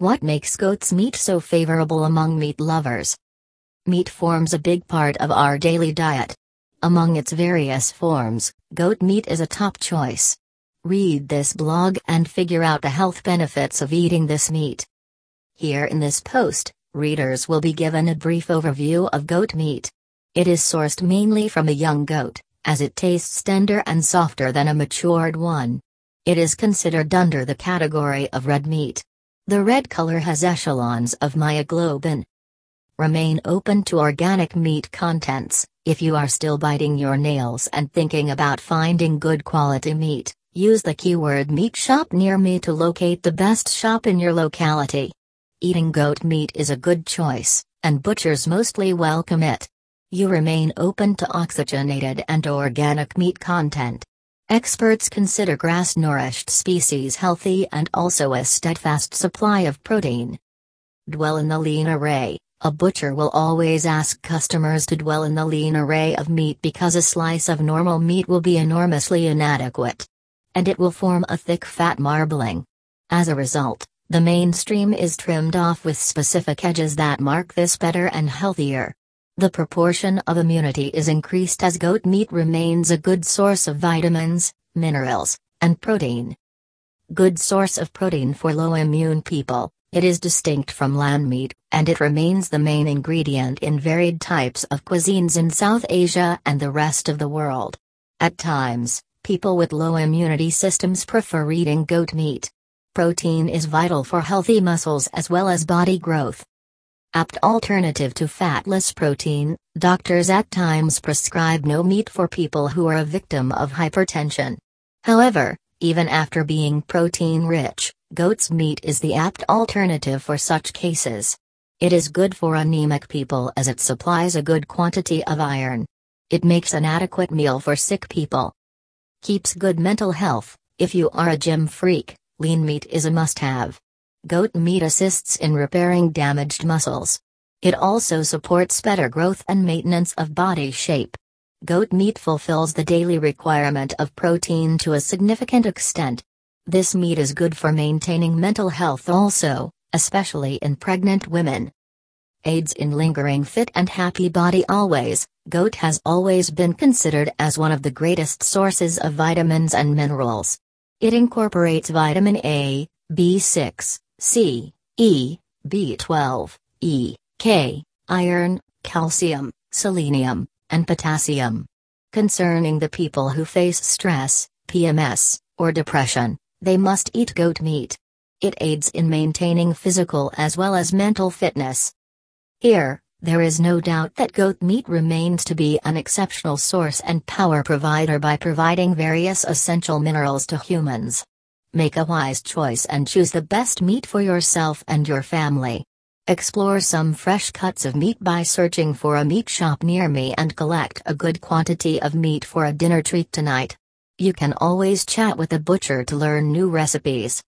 What makes goat's meat so favorable among meat lovers? Meat forms a big part of our daily diet. Among its various forms, goat meat is a top choice. Read this blog and figure out the health benefits of eating this meat. Here in this post, readers will be given a brief overview of goat meat. It is sourced mainly from a young goat, as it tastes tender and softer than a matured one. It is considered under the category of red meat. The red color has echelons of myoglobin. Remain open to organic meat contents. If you are still biting your nails and thinking about finding good quality meat, use the keyword meat shop near me to locate the best shop in your locality. Eating goat meat is a good choice, and butchers mostly welcome it. You remain open to oxygenated and organic meat content. Experts consider grass nourished species healthy and also a steadfast supply of protein. Dwell in the lean array. A butcher will always ask customers to dwell in the lean array of meat because a slice of normal meat will be enormously inadequate. And it will form a thick fat marbling. As a result, the mainstream is trimmed off with specific edges that mark this better and healthier. The proportion of immunity is increased as goat meat remains a good source of vitamins, minerals, and protein. Good source of protein for low immune people, it is distinct from lamb meat, and it remains the main ingredient in varied types of cuisines in South Asia and the rest of the world. At times, people with low immunity systems prefer eating goat meat. Protein is vital for healthy muscles as well as body growth apt alternative to fatless protein, doctors at times prescribe no meat for people who are a victim of hypertension. However, even after being protein rich, goat's meat is the apt alternative for such cases. It is good for anemic people as it supplies a good quantity of iron. It makes an adequate meal for sick people. Keeps good mental health. If you are a gym freak, lean meat is a must have. Goat meat assists in repairing damaged muscles. It also supports better growth and maintenance of body shape. Goat meat fulfills the daily requirement of protein to a significant extent. This meat is good for maintaining mental health also, especially in pregnant women. Aids in lingering fit and happy body always. Goat has always been considered as one of the greatest sources of vitamins and minerals. It incorporates vitamin A, B6, C, E, B12, E, K, iron, calcium, selenium, and potassium. Concerning the people who face stress, PMS, or depression, they must eat goat meat. It aids in maintaining physical as well as mental fitness. Here, there is no doubt that goat meat remains to be an exceptional source and power provider by providing various essential minerals to humans. Make a wise choice and choose the best meat for yourself and your family. Explore some fresh cuts of meat by searching for a meat shop near me and collect a good quantity of meat for a dinner treat tonight. You can always chat with a butcher to learn new recipes.